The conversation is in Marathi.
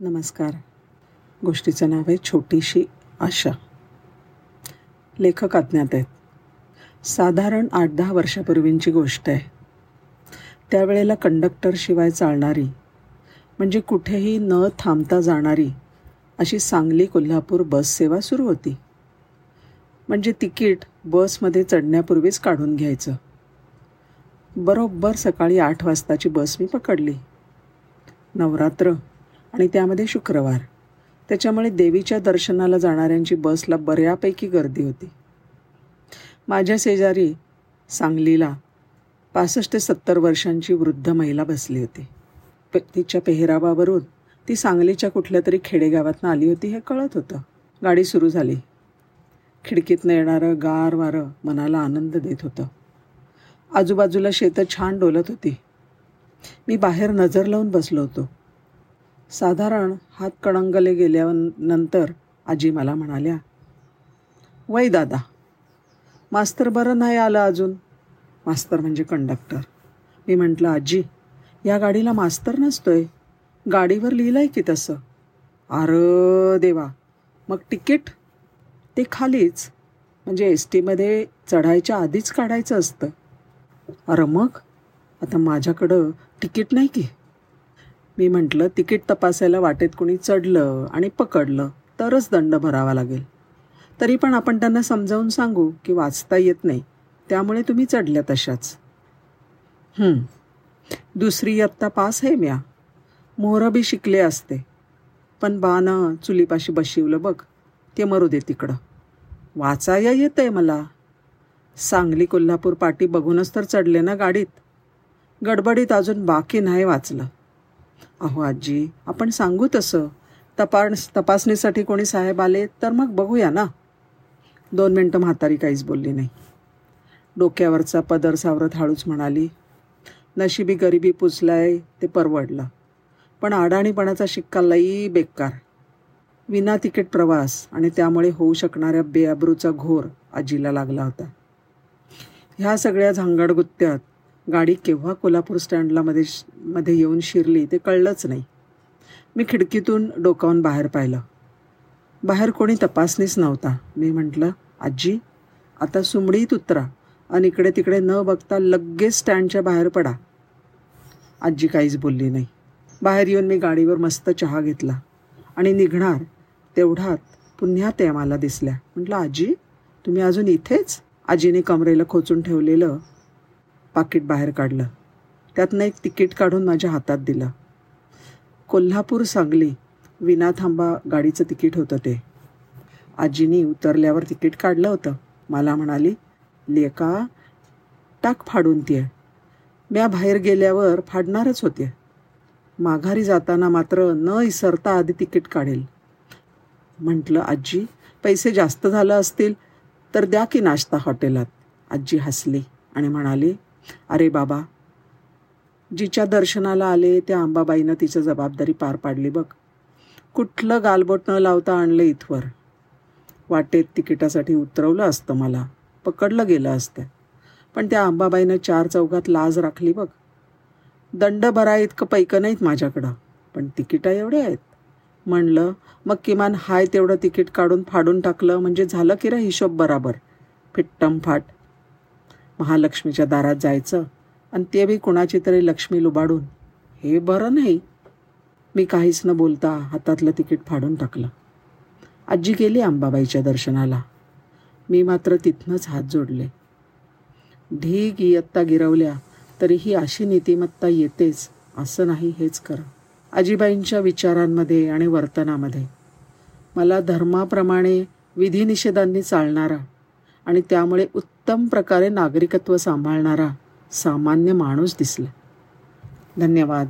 नमस्कार. गोष्टीचं नाव आहे छोटीशी आशा. लेखक अज्ञात आहेत. साधारण आठ दहा वर्षापूर्वींची गोष्ट आहे. त्यावेळेला कंडक्टरशिवाय चालणारी म्हणजे कुठेही न थांबता जाणारी अशी सांगली कोल्हापूर बस सेवा सुरू होती. म्हणजे तिकीट बसमध्ये चढण्यापूर्वीच काढून घ्यायचं. बरोबर सकाळी आठ वाजताची बस मी पकडली. नवरात्र आणि त्यामध्ये शुक्रवार. त्याच्यामुळे देवीच्या दर्शनाला जाणाऱ्यांची बसला बऱ्यापैकी गर्दी होती. माझ्या शेजारी सांगलीला पासष्ट ते सत्तर वर्षांची वृद्ध महिला बसली होती. पे तिच्या पेहरावावरून ती सांगलीच्या कुठल्या तरी खेडेगावातनं आली होती हे कळत होतं. गाडी सुरू झाली. खिडकीतनं येणारं गार वारं मनाला आनंद देत होतं. आजूबाजूला शेतं छान डोलत होती. मी बाहेर नजर लावून बसलो होतो. साधारण हात कणंगले गेल्यानंतर आजी मला म्हणाल्या वय दादा मास्तर बरं नाही आलं अजून. मास्तर म्हणजे कंडक्टर. मी म्हटलं आजी या गाडीला मास्तर नसतोय. गाडीवर लिहिलं आहे की तसं. अरे देवा मग तिकीट? ते खालीच. म्हणजे एस टीमध्ये चढायच्या आधीच काढायचं असतं. अरे मग? आता माझ्याकडं तिकीट नाही की. मी म्हटलं तिकीट तपासायला वाटेत कोणी चढलं आणि पकडलं तरच दंड भरावा लागेल. तरी पण आपण त्यांना समजावून सांगू की वाचता येत नाही. त्यामुळे तुम्ही चढल्या तशाच. दुसरी इयत्ता पास आहे म्या. मोहरंबी शिकले असते. पण बानं चुलीपाशी बशिवलं बघ ते मरू दे तिकडं. वाचाया येत आहे मला. सांगली कोल्हापूर पाटी बघूनच तर चढले ना गाडीत. गडबडीत अजून बाकी नाही वाचलं. अहो आजी आपण सांगू तसं. तपास तपासणीसाठी कोणी साहेब आले तर मग बघूया ना. दोन मिनटं म्हातारी काहीच बोलली नाही. डोक्यावरचा पदर सावरत हळूच म्हणाली नशिबी गरिबी पुचलाय ते परवडलं. पण अडाणीपणाचा शिक्का लई बेकार. विना तिकीट प्रवास आणि त्यामुळे होऊ शकणाऱ्या बेअब्रूचा घोर आजीला लागला होता. ह्या सगळ्या झांगडगुत्त्यात गाडी केव्हा कोल्हापूर स्टँडला मध्ये मध्ये येऊन शिरली ते कळलंच नाही. मी खिडकीतून डोकावून बाहेर पाहिलं. बाहेर कोणी तपासणीच नव्हता. मी म्हटलं आजी आता सुमडीत उतरा आणि इकडे तिकडे न बघता लगेच स्टँडच्या बाहेर पडा. आजी काहीच बोलली नाही. बाहेर येऊन मी गाडीवर मस्त चहा घेतला आणि निघणार तेवढ्यात पुन्हा त्या मला दिसल्या. म्हटलं आजी तुम्ही अजून इथेच? आजीने कमरेला खोचून ठेवलेलं पाकिट बाहेर काढलं. त्यातनं एक तिकीट काढून माझ्या हातात दिलं. कोल्हापूर सांगली विना थांबा गाडीचं तिकीट होतं ते. आजीनी उतरल्यावर तिकीट काढलं होतं. मला म्हणाली लेका टाक फाडून ती. म्या बाहेर गेल्यावर फाडणारच होते. माघारी जाताना मात्र न इसरता आधी तिकीट काढेल. म्हटलं आजी पैसे जास्त झालं असतील तर द्या की नाश्ता हॉटेलात. आजी हसली आणि म्हणाली अरे बाबा जिच्या दर्शनाला आले त्या अंबाबाईनं तिचं जबाबदारी पार पाडली बघ. कुठलं गालबोट न लावता आणलं इथवर. वाटेत तिकिटासाठी उतरवलं असतं मला पकडलं गेलं असतं. पण त्या अंबाबाईनं चार चौघात लाज राखली बघ. दंड भरा इतकं पैकं नाहीत माझ्याकडं पण तिकिटा एवढे आहेत. म्हणलं मग किमान हाय तेवढं तिकीट काढून फाडून टाकलं म्हणजे झालं की रे हिशोब बराबर. फिट्टम फाट. महालक्ष्मीच्या दारात जायचं आणि ते बी कुणाची तरी लक्ष्मी लुबाडून. हे बरं नाही. मी काहीच न बोलता हातातलं तिकीट फाडून टाकलं. आजी गेली अंबाबाईच्या दर्शनाला. मी मात्र तिथनंच हात जोडले. ढीग इयत्ता गिरवल्या तरीही अशी नीतिमत्ता येतेच असं नाही हेच खरं. आजीबाईंच्या विचारांमध्ये आणि वर्तनामध्ये. मला धर्माप्रमाणे विधिनिषेधांनी चालणारा आणि त्यामुळे उत्तम प्रकारे नागरिकत्व सांभाळणारा सामान्य माणूस दिसला. धन्यवाद.